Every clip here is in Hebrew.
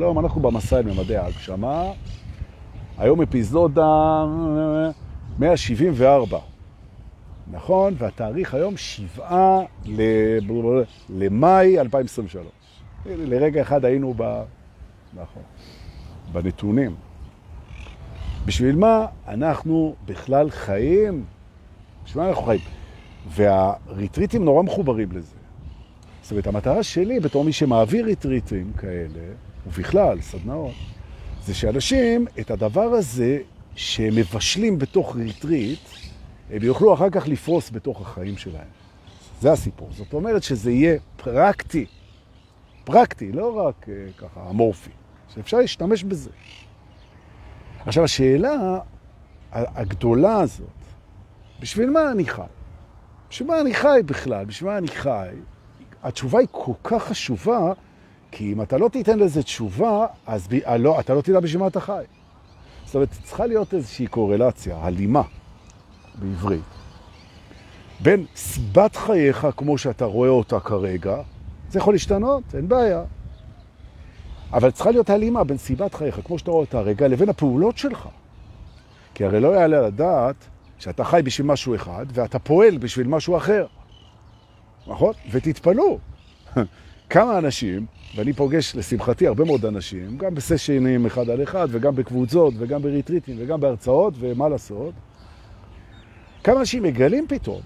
שלום, אנחנו במסע אל ממדי ההגשמה, היום אפיזודה 174, נכון? והתאריך היום 7 למאי 2023. לרגע אחד היינו ב... נכון, בנתונים. בשביל מה אנחנו בכלל חיים? בשביל מה אנחנו חיים? והריטריטים נורא מחוברים לזה. זאת אומרת, המטרה שלי בתור מי שמעביר ריטריטים כאלה, ובכלל, סדנאות, זה שאנשים, את הדבר הזה שהם מבשלים בתוך ריטריט, הם יוכלו אחר כך לפרוס בתוך החיים שלהם. זה הסיפור. זאת אומרת שזה יהיה פרקטי. פרקטי, לא רק אה, ככה אמורפי. שאפשר להשתמש בזה. עכשיו, השאלה הגדולה הזאת, בשביל מה אני חי? בשביל מה אני חי בכלל? בשביל מה אני חי? התשובה היא כל כך חשובה, כי אם אתה לא תיתן לזה תשובה, אז ב... אה, לא, אתה לא תדע בשביל מה אתה חי. זאת אומרת, צריכה להיות איזושהי קורלציה, הלימה, בעברית, בין סיבת חייך, כמו שאתה רואה אותה כרגע, זה יכול להשתנות, אין בעיה. אבל צריכה להיות הלימה בין סיבת חייך, כמו שאתה רואה אותה הרגע, לבין הפעולות שלך. כי הרי לא יעלה לדעת שאתה חי בשביל משהו אחד, ואתה פועל בשביל משהו אחר. נכון? ותתפלו. כמה אנשים, ואני פוגש לשמחתי הרבה מאוד אנשים, גם בסשנים אחד על אחד, וגם בקבוצות, וגם בריטריטים, וגם בהרצאות, ומה לעשות, כמה אנשים מגלים פתאום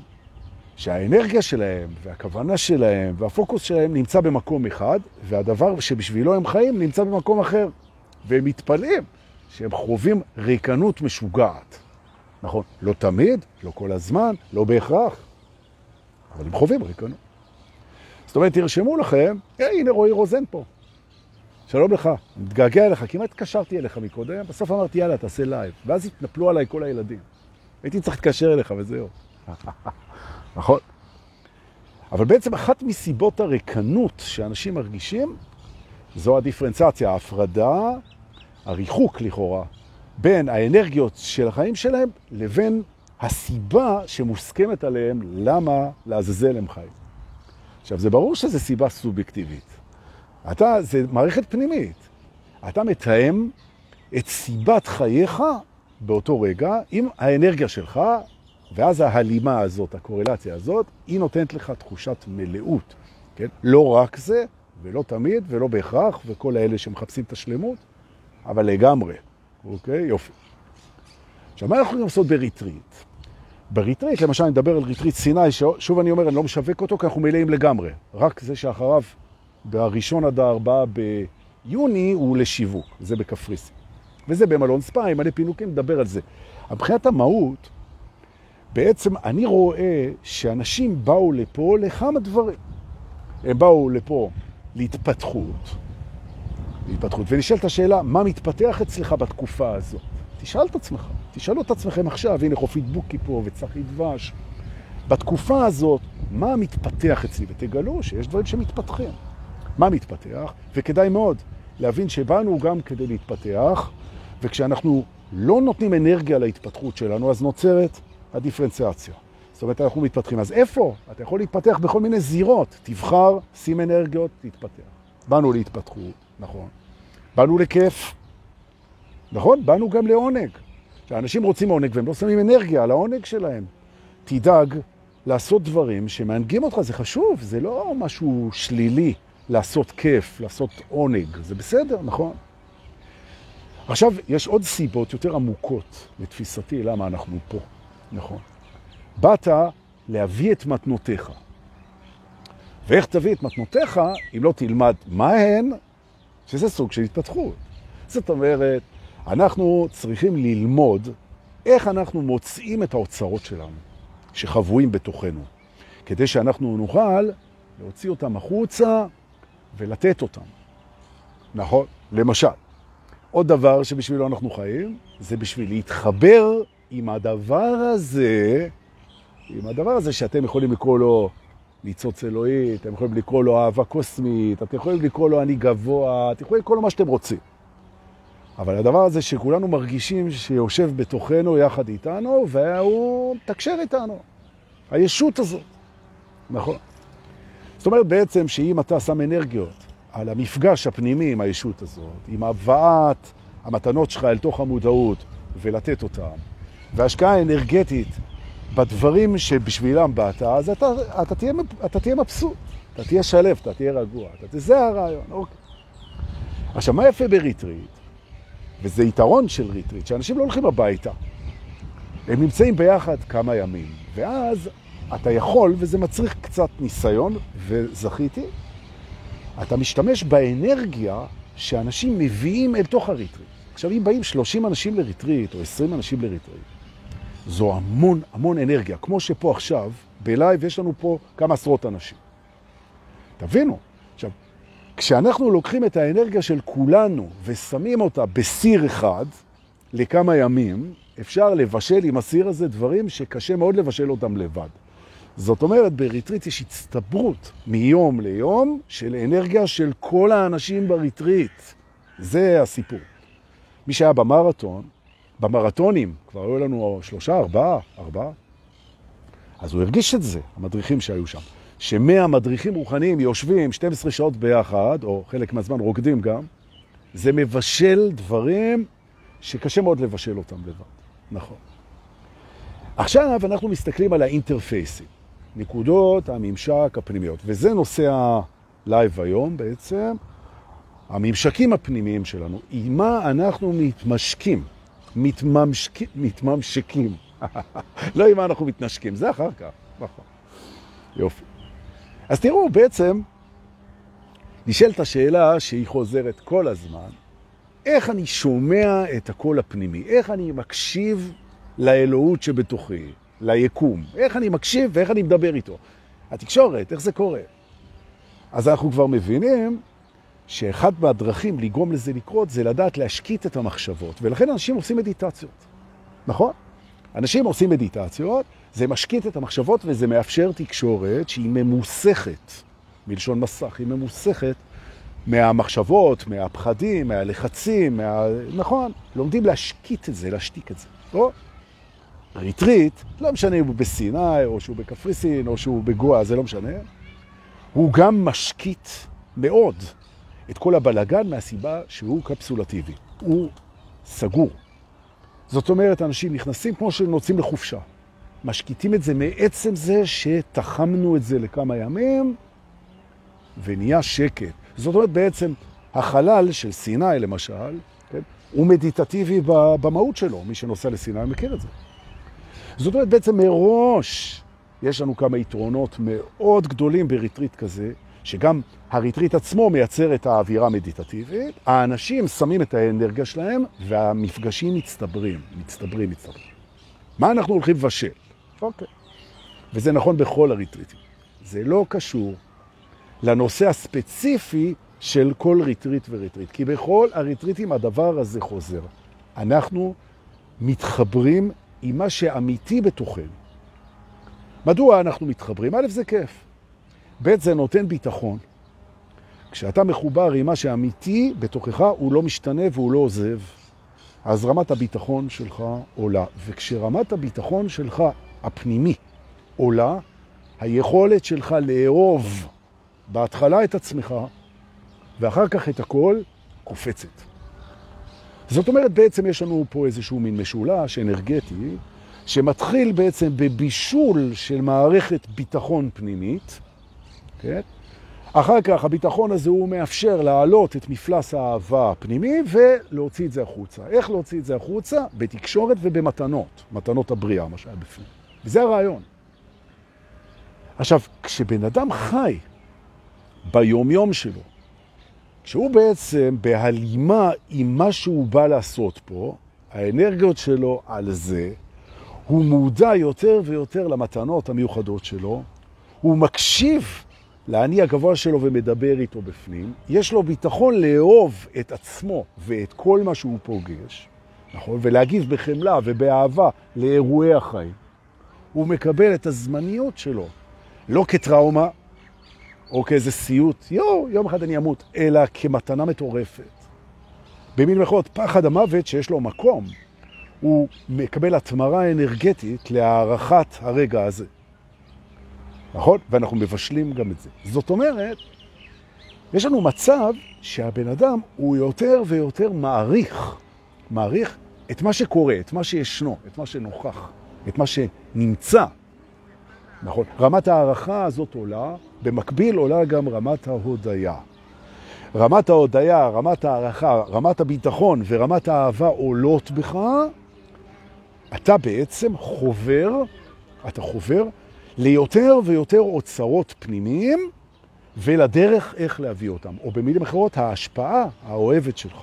שהאנרגיה שלהם, והכוונה שלהם, והפוקוס שלהם נמצא במקום אחד, והדבר שבשבילו הם חיים נמצא במקום אחר. והם מתפלאים שהם חווים ריקנות משוגעת. נכון, לא תמיד, לא כל הזמן, לא בהכרח, אבל הם חווים ריקנות. זאת אומרת, תרשמו לכם, אה, הנה רועי רוזן פה. שלום לך, מתגעגע אליך, כמעט התקשרתי אליך מקודם, בסוף אמרתי, יאללה, תעשה לייב. ואז התנפלו עליי כל הילדים. הייתי צריך להתקשר אליך וזהו. נכון? אבל בעצם אחת מסיבות הריקנות שאנשים מרגישים, זו הדיפרנציאציה, ההפרדה, הריחוק לכאורה, בין האנרגיות של החיים שלהם לבין הסיבה שמוסכמת עליהם למה לעזאזל הם חיים. עכשיו, זה ברור שזו סיבה סובייקטיבית. אתה, זה מערכת פנימית. אתה מתאם את סיבת חייך באותו רגע עם האנרגיה שלך, ואז ההלימה הזאת, הקורלציה הזאת, היא נותנת לך תחושת מלאות. כן? לא רק זה, ולא תמיד, ולא בהכרח, וכל האלה שמחפשים את השלמות, אבל לגמרי. אוקיי? יופי. עכשיו, מה אנחנו יכולים לעשות בריטריט? בריטריט, למשל, אני מדבר על ריטריט סיני, שוב אני אומר, אני לא משווק אותו, כי אנחנו מלאים לגמרי. רק זה שאחריו, בראשון עד הארבעה ביוני, הוא לשיווק. זה בקפריסין. וזה במלון ספא, עם מלא פינוקים, נדבר על זה. מבחינת המהות, בעצם אני רואה שאנשים באו לפה לכמה דברים. הם באו לפה להתפתחות, להתפתחות, ונשאלת השאלה, מה מתפתח אצלך בתקופה הזאת? תשאל את עצמך, תשאלו את עצמכם עכשיו, הנה חופית בוקי פה וצחי דבש. בתקופה הזאת, מה מתפתח אצלי? ותגלו שיש דברים שמתפתחים. מה מתפתח? וכדאי מאוד להבין שבאנו גם כדי להתפתח, וכשאנחנו לא נותנים אנרגיה להתפתחות שלנו, אז נוצרת הדיפרנציאציה. זאת אומרת, אנחנו מתפתחים. אז איפה? אתה יכול להתפתח בכל מיני זירות. תבחר, שים אנרגיות, תתפתח. באנו להתפתחות, נכון. באנו לכיף, נכון? באנו גם לעונג. שאנשים רוצים עונג והם לא שמים אנרגיה על העונג שלהם. תדאג לעשות דברים שמענגים אותך, זה חשוב, זה לא משהו שלילי לעשות כיף, לעשות עונג, זה בסדר, נכון? עכשיו, יש עוד סיבות יותר עמוקות לתפיסתי למה אנחנו פה, נכון? באת להביא את מתנותיך. ואיך תביא את מתנותיך אם לא תלמד מה הן, שזה סוג של התפתחות. זאת אומרת, אנחנו צריכים ללמוד איך אנחנו מוצאים את האוצרות שלנו, שחבויים בתוכנו, כדי שאנחנו נוכל להוציא אותם החוצה ולתת אותם. נכון? למשל, עוד דבר שבשבילו אנחנו חיים, זה בשביל להתחבר עם הדבר הזה, עם הדבר הזה שאתם יכולים לקרוא לו ניצוץ אלוהי, אתם יכולים לקרוא לו אהבה קוסמית, אתם יכולים לקרוא לו אני גבוה, אתם יכולים לקרוא לו מה שאתם רוצים. אבל הדבר הזה שכולנו מרגישים שיושב בתוכנו יחד איתנו, והוא תקשר איתנו. הישות הזאת. נכון. זאת אומרת בעצם שאם אתה שם אנרגיות על המפגש הפנימי עם הישות הזאת, עם הבאת המתנות שלך אל תוך המודעות ולתת אותם, והשקעה אנרגטית בדברים שבשבילם באת, אז אתה, אתה, תהיה, אתה תהיה מבסוט, אתה תהיה שלו, אתה תהיה רגוע. אתה, זה הרעיון, אוקיי. עכשיו, מה יפה בריטריט? וזה יתרון של ריטריט, שאנשים לא הולכים הביתה. הם נמצאים ביחד כמה ימים, ואז אתה יכול, וזה מצריך קצת ניסיון, וזכיתי, אתה משתמש באנרגיה שאנשים מביאים אל תוך הריטריט. עכשיו, אם באים 30 אנשים לריטריט, או 20 אנשים לריטריט, זו המון המון אנרגיה. כמו שפה עכשיו, בלייב יש לנו פה כמה עשרות אנשים. תבינו, כשאנחנו לוקחים את האנרגיה של כולנו ושמים אותה בסיר אחד לכמה ימים, אפשר לבשל עם הסיר הזה דברים שקשה מאוד לבשל אותם לבד. זאת אומרת, בריטריט יש הצטברות מיום ליום של אנרגיה של כל האנשים בריטריט. זה הסיפור. מי שהיה במרתון, במרתונים, כבר היו לנו שלושה, ארבעה, ארבעה, אז הוא הרגיש את זה, המדריכים שהיו שם. שמאה מדריכים רוחניים יושבים 12 שעות ביחד, או חלק מהזמן רוקדים גם, זה מבשל דברים שקשה מאוד לבשל אותם לבד. נכון. עכשיו אנחנו מסתכלים על האינטרפייסים, נקודות הממשק הפנימיות, וזה נושא ה live היום בעצם, הממשקים הפנימיים שלנו, עם מה אנחנו מתמשקים, מתממשקים, מתממשקים. לא עם מה אנחנו מתנשקים, זה אחר כך. נכון. יופי. אז תראו, בעצם נשאלת השאלה שהיא חוזרת כל הזמן, איך אני שומע את הקול הפנימי? איך אני מקשיב לאלוהות שבתוכי, ליקום? איך אני מקשיב ואיך אני מדבר איתו? התקשורת, איך זה קורה? אז אנחנו כבר מבינים שאחד מהדרכים לגרום לזה לקרות זה לדעת להשקיט את המחשבות, ולכן אנשים עושים מדיטציות, נכון? אנשים עושים מדיטציות, זה משקיט את המחשבות וזה מאפשר תקשורת שהיא ממוסכת, מלשון מסך, היא ממוסכת מהמחשבות, מהפחדים, מהלחצים, מה... נכון, לומדים להשקיט את זה, להשתיק את זה. או ריטריט, לא משנה אם הוא בסיני, או שהוא בקפריסין, או שהוא בגואה, זה לא משנה, הוא גם משקיט מאוד את כל הבלגן מהסיבה שהוא קפסולטיבי, הוא סגור. זאת אומרת, אנשים נכנסים כמו שהם נוצאים לחופשה. משקיטים את זה מעצם זה שתחמנו את זה לכמה ימים ונהיה שקט. זאת אומרת, בעצם החלל של סיני, למשל, כן, הוא מדיטטיבי במהות שלו. מי שנוסע לסיני מכיר את זה. זאת אומרת, בעצם מראש יש לנו כמה יתרונות מאוד גדולים בריטריט כזה, שגם הריטריט עצמו מייצר את האווירה המדיטטיבית, האנשים שמים את האנרגיה שלהם, והמפגשים מצטברים, מצטברים, מצטברים. מה אנחנו הולכים לבשל? אוקיי. וזה נכון בכל הריטריטים. זה לא קשור לנושא הספציפי של כל ריטריט וריטריט, כי בכל הריטריטים הדבר הזה חוזר. אנחנו מתחברים עם מה שאמיתי בתוכנו. מדוע אנחנו מתחברים? א', זה כיף. ב', זה נותן ביטחון. כשאתה מחובר עם מה שאמיתי בתוכך, הוא לא משתנה והוא לא עוזב. אז רמת הביטחון שלך עולה. וכשרמת הביטחון שלך, הפנימי, עולה, היכולת שלך לאהוב בהתחלה את עצמך, ואחר כך את הכל, קופצת. זאת אומרת, בעצם יש לנו פה איזשהו מין משולש אנרגטי, שמתחיל בעצם בבישול של מערכת ביטחון פנימית, כן? אחר כך הביטחון הזה הוא מאפשר להעלות את מפלס האהבה הפנימי ולהוציא את זה החוצה. איך להוציא את זה החוצה? בתקשורת ובמתנות, מתנות הבריאה, מה שהיה בפנים. וזה הרעיון. עכשיו, כשבן אדם חי ביומיום שלו, כשהוא בעצם בהלימה עם מה שהוא בא לעשות פה, האנרגיות שלו על זה, הוא מודע יותר ויותר למתנות המיוחדות שלו, הוא מקשיב לאני הגבוה שלו ומדבר איתו בפנים, יש לו ביטחון לאהוב את עצמו ואת כל מה שהוא פוגש, נכון? ולהגיב בחמלה ובאהבה לאירועי החיים. הוא מקבל את הזמניות שלו, לא כטראומה או כאיזה סיוט, יו, יום אחד אני אמות, אלא כמתנה מטורפת. במין מחאות פחד המוות שיש לו מקום, הוא מקבל התמרה אנרגטית להערכת הרגע הזה. נכון? ואנחנו מבשלים גם את זה. זאת אומרת יש לנו מצב שהבן אדם הוא יותר ויותר מעריך, מעריך את מה שקורה, את מה שישנו, את מה שנוכח, את מה שנמצא. נכון. רמת הערכה הזאת עולה, במקביל עולה גם רמת ההודיה. רמת ההודיה, רמת הערכה, רמת הביטחון ורמת האהבה עולות בך, אתה בעצם חובר, אתה חובר ליותר ויותר אוצרות פנימיים ולדרך איך להביא אותם. או במילים אחרות, ההשפעה האוהבת שלך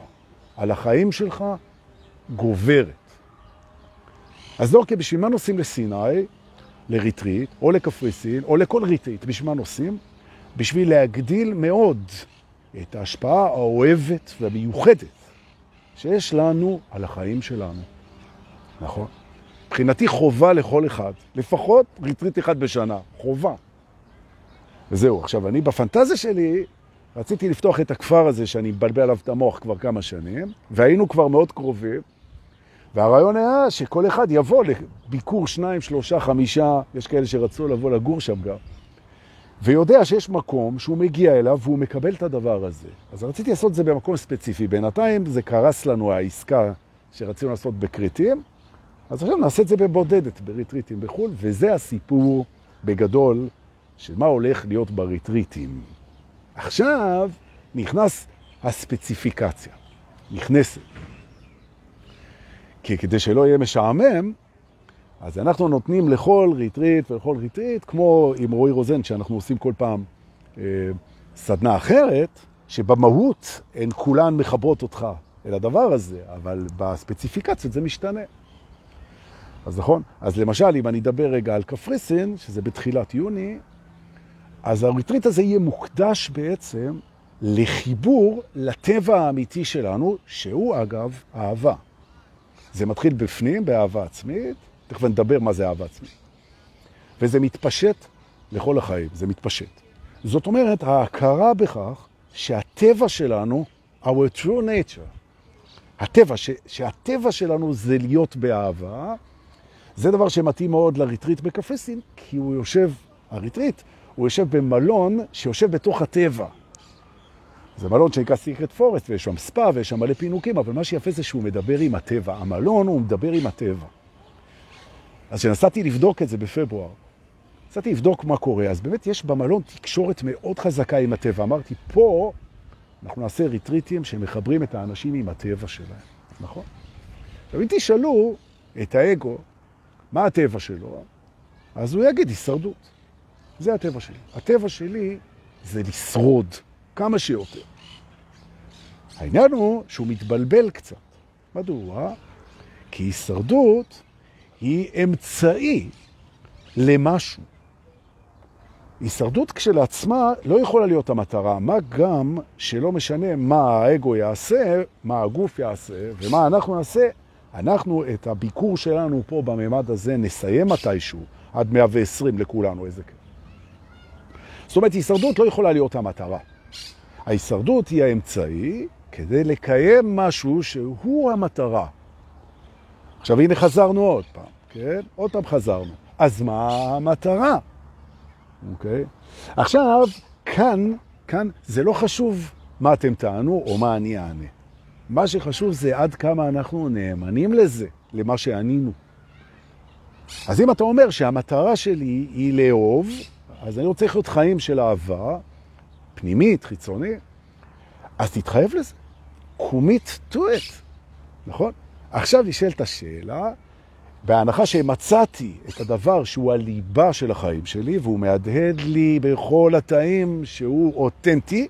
על החיים שלך גוברת. אז לא, כי בשביל מה נוסעים לסיני, לריטריט, או לקפריסין, או לכל ריטריט, בשביל מה נוסעים? בשביל להגדיל מאוד את ההשפעה האוהבת והמיוחדת שיש לנו על החיים שלנו. נכון? מבחינתי חובה לכל אחד, לפחות ריטריט אחד בשנה, חובה. וזהו, עכשיו אני בפנטזיה שלי רציתי לפתוח את הכפר הזה שאני מבלבל עליו את המוח כבר כמה שנים, והיינו כבר מאוד קרובים, והרעיון היה שכל אחד יבוא לביקור שניים, שלושה, חמישה, יש כאלה שרצו לבוא לגור שם גם, ויודע שיש מקום שהוא מגיע אליו והוא מקבל את הדבר הזה. אז רציתי לעשות את זה במקום ספציפי. בינתיים זה קרס לנו העסקה שרצינו לעשות בקריטים, אז עכשיו נעשה את זה בבודדת, בריטריטים בחו"ל, וזה הסיפור בגדול של מה הולך להיות בריטריטים. עכשיו נכנס הספציפיקציה, נכנסת. כי כדי שלא יהיה משעמם, אז אנחנו נותנים לכל ריטריט ולכל ריטריט, כמו עם רועי רוזן, שאנחנו עושים כל פעם אה, סדנה אחרת, שבמהות הן כולן מחברות אותך אל הדבר הזה, אבל בספציפיקציות זה משתנה. אז נכון? אז למשל, אם אני אדבר רגע על קפריסין, שזה בתחילת יוני, אז הריטריט הזה יהיה מוקדש בעצם לחיבור לטבע האמיתי שלנו, שהוא אגב אהבה. זה מתחיל בפנים, באהבה עצמית, תכף נדבר מה זה אהבה עצמית. וזה מתפשט לכל החיים, זה מתפשט. זאת אומרת, ההכרה בכך שהטבע שלנו, our true nature, הטבע, ש, שהטבע שלנו זה להיות באהבה, זה דבר שמתאים מאוד לריטריט בקפריסין, כי הוא יושב, הריטריט, הוא יושב במלון שיושב בתוך הטבע. זה מלון שנקרא Secret Forest, ויש שם ספא, ויש שם מלא פינוקים, אבל מה שיפה זה שהוא מדבר עם הטבע. המלון הוא מדבר עם הטבע. אז כשנסעתי לבדוק את זה בפברואר, נסעתי לבדוק מה קורה, אז באמת יש במלון תקשורת מאוד חזקה עם הטבע. אמרתי, פה אנחנו נעשה ריטריטים שמחברים את האנשים עם הטבע שלהם, נכון? עכשיו, אם תשאלו את האגו, מה הטבע שלו? אז הוא יגיד הישרדות. זה הטבע שלי. הטבע שלי זה לשרוד כמה שיותר. העניין הוא שהוא מתבלבל קצת. מדוע? כי הישרדות היא אמצעי למשהו. הישרדות כשלעצמה לא יכולה להיות המטרה, מה גם שלא משנה מה האגו יעשה, מה הגוף יעשה ומה אנחנו נעשה, אנחנו את הביקור שלנו פה בממד הזה נסיים מתישהו, עד 120 לכולנו, איזה כיף. זאת אומרת, הישרדות לא יכולה להיות המטרה. ההישרדות היא האמצעי כדי לקיים משהו שהוא המטרה. עכשיו, הנה חזרנו עוד פעם, כן? עוד פעם חזרנו. אז מה המטרה? אוקיי? עכשיו, כאן, כאן זה לא חשוב מה אתם טענו או מה אני אענה. מה שחשוב זה עד כמה אנחנו נאמנים לזה, למה שענינו. אז אם אתה אומר שהמטרה שלי היא לאהוב, אז אני רוצה לחיות חיים של אהבה, פנימית, חיצונית, אז תתחייב לזה. commit to it, נכון? עכשיו נשאלת השאלה, בהנחה שמצאתי את הדבר שהוא הליבה של החיים שלי, והוא מהדהד לי בכל התאים שהוא אותנטי,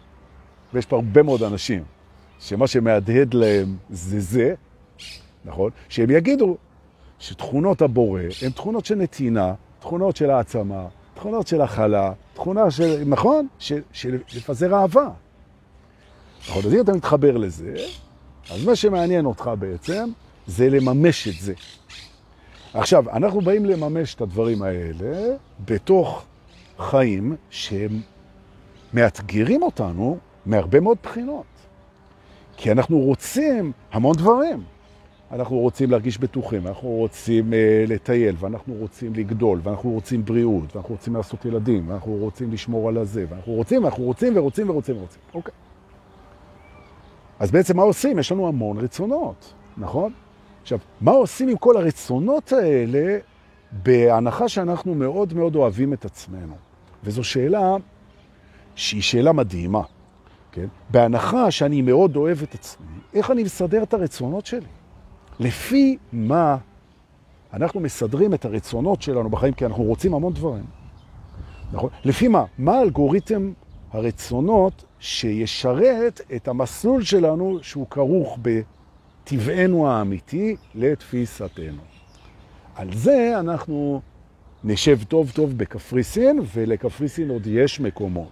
ויש פה הרבה מאוד אנשים שמה שמהדהד להם זה זה, נכון? שהם יגידו שתכונות הבורא הן תכונות של נתינה, תכונות של העצמה, תכונות של הכלה, תכונה של, נכון? של, של לפזר אהבה. נכון, אז אם אתה מתחבר לזה, אז מה שמעניין אותך בעצם זה לממש את זה. עכשיו, אנחנו באים לממש את הדברים האלה בתוך חיים שהם מאתגרים אותנו מהרבה מאוד בחינות. כי אנחנו רוצים המון דברים. אנחנו רוצים להרגיש בטוחים, אנחנו רוצים אה, לטייל, ואנחנו רוצים לגדול, ואנחנו רוצים בריאות, ואנחנו רוצים לעשות ילדים, ואנחנו רוצים לשמור על הזה, ואנחנו רוצים, ואנחנו רוצים ורוצים ורוצים ורוצים. אוקיי. אז בעצם מה עושים? יש לנו המון רצונות, נכון? עכשיו, מה עושים עם כל הרצונות האלה בהנחה שאנחנו מאוד מאוד אוהבים את עצמנו? וזו שאלה שהיא שאלה מדהימה, כן? בהנחה שאני מאוד אוהב את עצמי, איך אני מסדר את הרצונות שלי? לפי מה אנחנו מסדרים את הרצונות שלנו בחיים, כי אנחנו רוצים המון דברים. נכון? לפי מה? מה האלגוריתם הרצונות שישרת את המסלול שלנו שהוא כרוך בטבענו האמיתי לתפיסתנו. על זה אנחנו נשב טוב טוב בקפריסין, ולקפריסין עוד יש מקומות.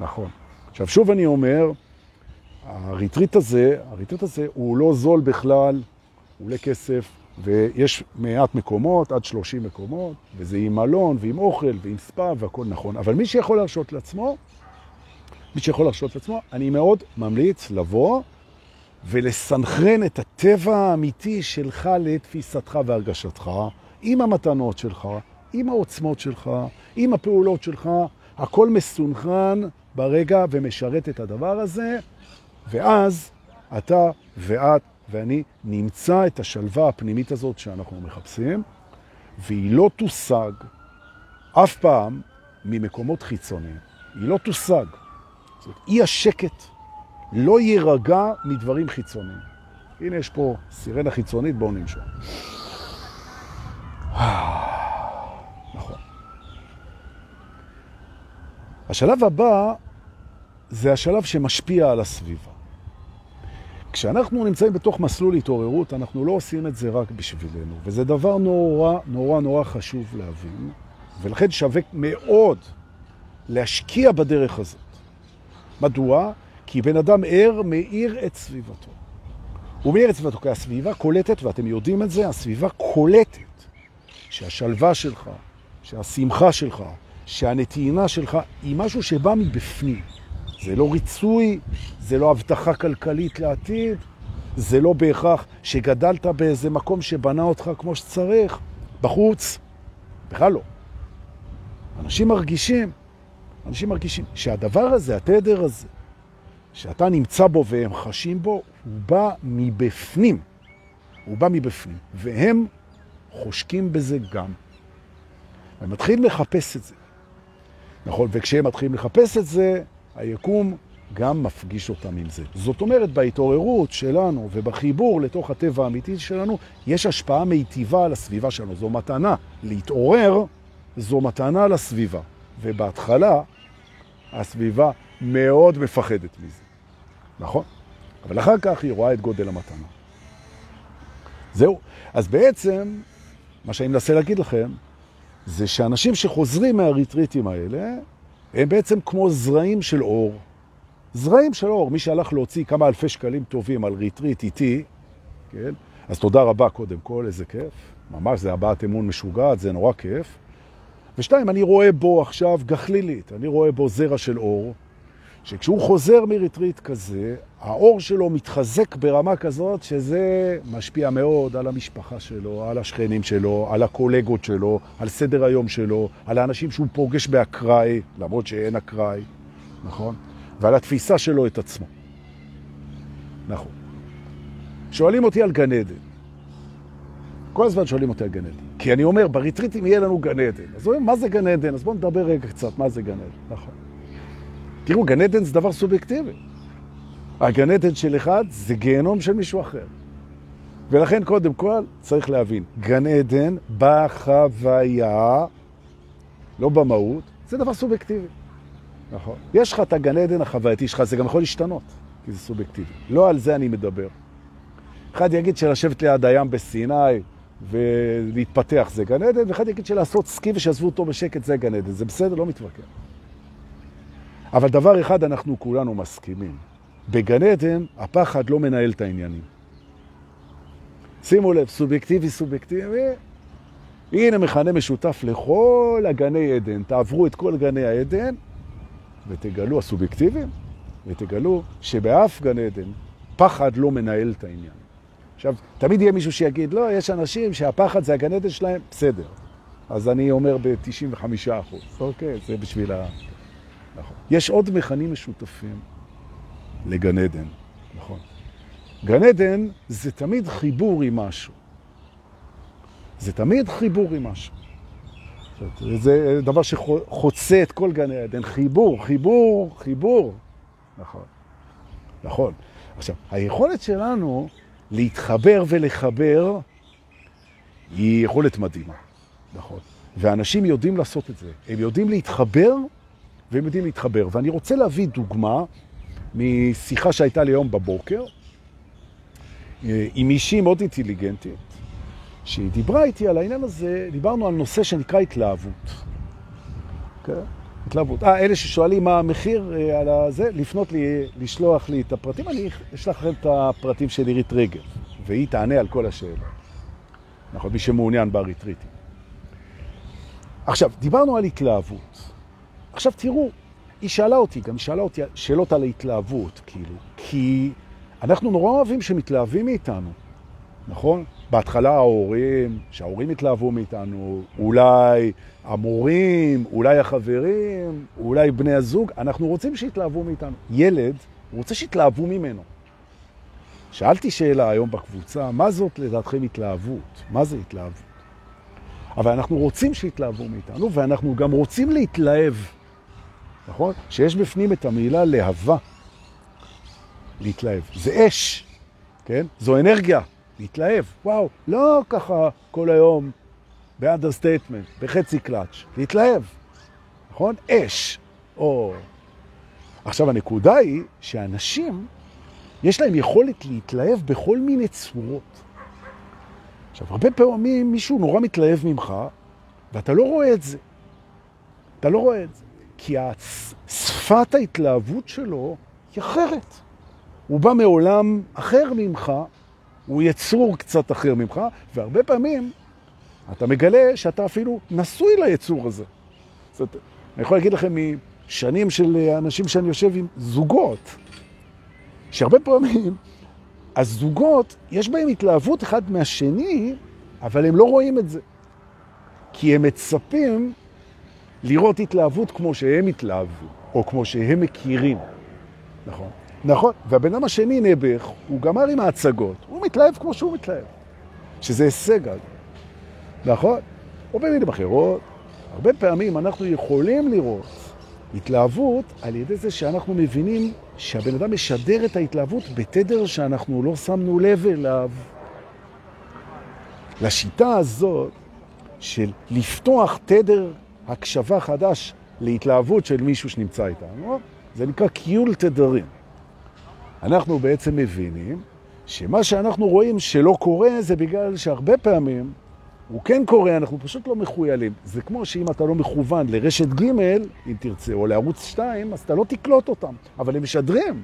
נכון. עכשיו שוב אני אומר, הריטריט הזה, הריטריט הזה הוא לא זול בכלל, עולה כסף, ויש מעט מקומות, עד 30 מקומות, וזה עם מלון ועם אוכל ועם ספא והכל נכון. אבל מי שיכול להרשות לעצמו, מי שיכול להרשות לעצמו, אני מאוד ממליץ לבוא ולסנכרן את הטבע האמיתי שלך לתפיסתך והרגשתך, עם המתנות שלך, עם העוצמות שלך, עם הפעולות שלך, הכל מסונכרן ברגע ומשרת את הדבר הזה, ואז אתה ואת ואני נמצא את השלווה הפנימית הזאת שאנחנו מחפשים, והיא לא תושג אף פעם ממקומות חיצוניים. היא לא תושג. זאת אי השקט לא יירגע מדברים חיצוניים. הנה יש פה סירנה חיצונית, בואו נמשוך. נכון. השלב הבא זה השלב שמשפיע על הסביבה. כשאנחנו נמצאים בתוך מסלול התעוררות, אנחנו לא עושים את זה רק בשבילנו, וזה דבר נורא נורא נורא חשוב להבין, ולכן שווה מאוד להשקיע בדרך הזאת. מדוע? כי בן אדם ער מאיר את סביבתו. הוא מאיר את סביבתו, כי הסביבה קולטת, ואתם יודעים את זה, הסביבה קולטת שהשלווה שלך, שהשמחה שלך, שהנתינה שלך היא משהו שבא מבפנים. זה לא ריצוי, זה לא הבטחה כלכלית לעתיד, זה לא בהכרח שגדלת באיזה מקום שבנה אותך כמו שצריך, בחוץ, בכלל לא. אנשים מרגישים, אנשים מרגישים שהדבר הזה, התדר הזה, שאתה נמצא בו והם חשים בו, הוא בא מבפנים. הוא בא מבפנים, והם חושקים בזה גם. הם מתחילים לחפש את זה. נכון, וכשהם מתחילים לחפש את זה, היקום גם מפגיש אותם עם זה. זאת אומרת, בהתעוררות שלנו ובחיבור לתוך הטבע האמיתי שלנו, יש השפעה מיטיבה על הסביבה שלנו. זו מתנה. להתעורר זו מתנה לסביבה. ובהתחלה הסביבה מאוד מפחדת מזה. נכון? אבל אחר כך היא רואה את גודל המתנה. זהו. אז בעצם, מה שאני מנסה להגיד לכם, זה שאנשים שחוזרים מהריטריטים האלה, הם בעצם כמו זרעים של אור. זרעים של אור. מי שהלך להוציא כמה אלפי שקלים טובים על ריטריט איתי, כן? אז תודה רבה קודם כל, איזה כיף. ממש, זה הבעת אמון משוגעת, זה נורא כיף. ושתיים, אני רואה בו עכשיו גחלילית, אני רואה בו זרע של אור, שכשהוא חוזר מריטריט כזה, האור שלו מתחזק ברמה כזאת שזה משפיע מאוד על המשפחה שלו, על השכנים שלו, על הקולגות שלו, על סדר היום שלו, על האנשים שהוא פוגש באקראי, למרות שאין אקראי, נכון? ועל התפיסה שלו את עצמו. נכון. שואלים אותי על גן עדן. כל הזמן שואלים אותי על גן עדן. כי אני אומר, בריטריטים יהיה לנו גן עדן. אז אומרים, מה זה גן עדן? אז בואו נדבר רגע קצת, מה זה גן עדן. נכון. תראו, גן עדן זה דבר סובייקטיבי. הגן עדן של אחד זה גיהנום של מישהו אחר. ולכן קודם כל צריך להבין, גן עדן בחוויה, לא במהות, זה דבר סובייקטיבי. נכון. יש לך את הגן עדן החווייתי שלך, זה גם יכול להשתנות, כי זה סובייקטיבי. לא על זה אני מדבר. אחד יגיד שלשבת ליד הים בסיני ולהתפתח זה גן עדן, ואחד יגיד שלעשות סקי ושעזבו אותו בשקט זה גן עדן. זה בסדר, לא מתווכח. אבל דבר אחד אנחנו כולנו מסכימים. בגן עדן הפחד לא מנהל את העניינים. שימו לב, סובייקטיבי, סובייקטיבי, הנה מכנה משותף לכל הגני עדן. תעברו את כל גני העדן ותגלו, הסובייקטיביים, ותגלו שבאף גן עדן פחד לא מנהל את העניין. עכשיו, תמיד יהיה מישהו שיגיד, לא, יש אנשים שהפחד זה הגן עדן שלהם, בסדר. אז אני אומר ב-95 אחוז. אוקיי, זה בשביל ה... נכון. יש עוד מכנים משותפים לגן עדן, נכון. גן עדן זה תמיד חיבור עם משהו. זה תמיד חיבור עם משהו. זה דבר שחוצה את כל גן עדן. חיבור, חיבור, חיבור. נכון. נכון. עכשיו, היכולת שלנו להתחבר ולחבר היא יכולת מדהימה. נכון. ואנשים יודעים לעשות את זה. הם יודעים להתחבר והם יודעים להתחבר. ואני רוצה להביא דוגמה משיחה שהייתה לי היום בבוקר אה, עם אישי מאוד אינטליגנטית, שהיא דיברה איתי על העניין הזה, דיברנו על נושא שנקרא התלהבות. Okay? כן? התלהבות. אה, אלה ששואלים מה המחיר אה, על זה, לפנות לי, לשלוח לי את הפרטים, אני אשלח לכם את הפרטים של עירית רגב, והיא תענה על כל השאלות. נכון, מי שמעוניין באריתריטים. עכשיו, דיברנו על התלהבות. עכשיו תראו, היא שאלה אותי, גם היא שאלה אותי שאלות על ההתלהבות, כאילו, כי אנחנו נורא אוהבים שמתלהבים מאיתנו, נכון? בהתחלה ההורים, שההורים התלהבו מאיתנו, אולי המורים, אולי החברים, אולי בני הזוג, אנחנו רוצים שיתלהבו מאיתנו. ילד רוצה שיתלהבו ממנו. שאלתי שאלה היום בקבוצה, מה זאת לדעתכם התלהבות? מה זה התלהבות? אבל אנחנו רוצים שיתלהבו מאיתנו, ואנחנו גם רוצים להתלהב, נכון? שיש בפנים את המילה להבה. להתלהב. זה אש, כן? זו אנרגיה, להתלהב. וואו, לא ככה כל היום ב understatement, בחצי קלאץ', להתלהב, נכון? אש. או... עכשיו, הנקודה היא שאנשים, יש להם יכולת להתלהב בכל מיני צורות. עכשיו, הרבה פעמים מישהו נורא מתלהב ממך, ואתה לא רואה את זה. אתה לא רואה את זה. כי שפת ההתלהבות שלו היא אחרת. הוא בא מעולם אחר ממך, הוא יצור קצת אחר ממך, והרבה פעמים אתה מגלה שאתה אפילו נשוי ליצור הזה. זאת אני יכול להגיד לכם משנים של אנשים שאני יושב עם זוגות, שהרבה פעמים הזוגות, יש בהם התלהבות אחד מהשני, אבל הם לא רואים את זה. כי הם מצפים לראות התלהבות כמו שהם התלהבו, או כמו שהם מכירים. נכון. נכון, והבן אדם השני נעבך, הוא גמר עם ההצגות, הוא מתלהב כמו שהוא מתלהב, שזה הישג, נכון? או במילים אחרות, הרבה פעמים אנחנו יכולים לראות התלהבות על ידי זה שאנחנו מבינים שהבן אדם משדר את ההתלהבות בתדר שאנחנו לא שמנו לב אליו. לשיטה הזאת של לפתוח תדר הקשבה חדש להתלהבות של מישהו שנמצא איתנו, זה נקרא קיול תדרים. אנחנו בעצם מבינים שמה שאנחנו רואים שלא קורה זה בגלל שהרבה פעמים הוא כן קורה, אנחנו פשוט לא מחוילים. זה כמו שאם אתה לא מכוון לרשת ג', אם תרצה, או לערוץ 2, אז אתה לא תקלוט אותם. אבל הם משדרים.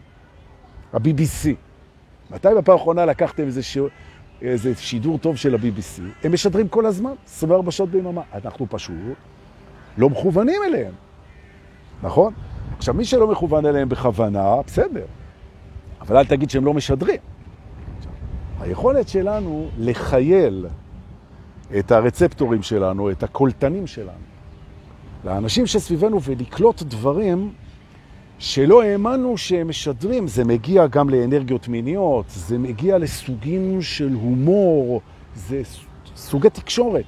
ה-BBC. מתי בפעם האחרונה לקחתם איזה, ש... איזה שידור טוב של ה-BBC? הם משדרים כל הזמן, 24 שעות ביממה. אנחנו פשוט לא מכוונים אליהם. נכון? עכשיו, מי שלא מכוון אליהם בכוונה, בסדר. אבל אל תגיד שהם לא משדרים. היכולת שלנו לחייל את הרצפטורים שלנו, את הקולטנים שלנו, לאנשים שסביבנו ולקלוט דברים שלא האמנו שהם משדרים. זה מגיע גם לאנרגיות מיניות, זה מגיע לסוגים של הומור, זה סוגי תקשורת.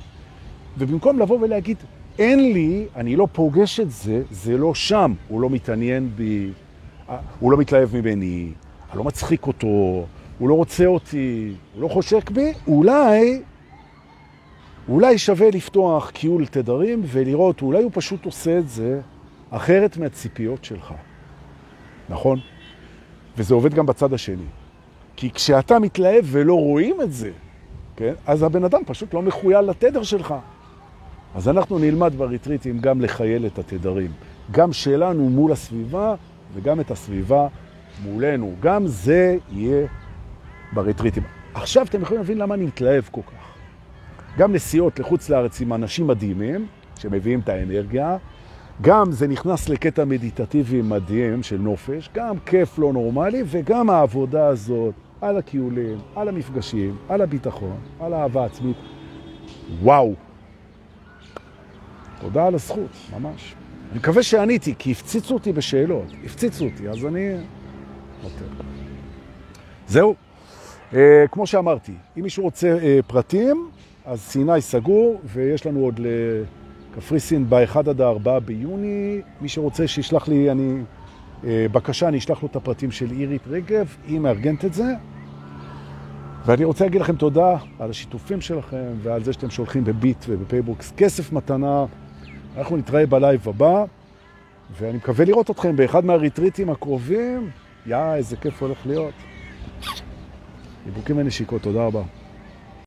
ובמקום לבוא ולהגיד, אין לי, אני לא פוגש את זה, זה לא שם, הוא לא מתעניין בי, הוא לא מתלהב ממני, אני לא מצחיק אותו, הוא לא רוצה אותי, הוא לא חושק בי, אולי, אולי שווה לפתוח קיול תדרים ולראות, אולי הוא פשוט עושה את זה אחרת מהציפיות שלך. נכון? וזה עובד גם בצד השני. כי כשאתה מתלהב ולא רואים את זה, כן? אז הבן אדם פשוט לא מחויל לתדר שלך. אז אנחנו נלמד בריטריטים גם לחייל את התדרים. גם שלנו מול הסביבה וגם את הסביבה מולנו. גם זה יהיה ברטריטים. עכשיו אתם יכולים להבין למה אני מתלהב כל כך. גם נסיעות לחוץ לארץ עם אנשים מדהימים, שמביאים את האנרגיה, גם זה נכנס לקטע מדיטטיבי מדהים של נופש, גם כיף לא נורמלי, וגם העבודה הזאת על הקיולים, על המפגשים, על הביטחון, על האהבה עצמית. וואו. תודה על הזכות, ממש. אני מקווה שעניתי, כי הפציצו אותי בשאלות. הפציצו אותי, אז אני... נותן. זהו. אה, כמו שאמרתי, אם מישהו רוצה אה, פרטים, אז סיני סגור, ויש לנו עוד לקפריסין ב-1 עד ה-4 ביוני. מי שרוצה שישלח לי, אני... אה, בקשה, אני אשלח לו את הפרטים של אירית רגב, היא מארגנת את זה. ואני רוצה להגיד לכם תודה על השיתופים שלכם ועל זה שאתם שולחים בביט וב PayBox כסף מתנה. אנחנו נתראה ב live הבא, ואני מקווה לראות אתכם באחד מהריטריטים הקרובים. יא, איזה כיף הולך להיות. חיבוקים ונשיקות, תודה רבה.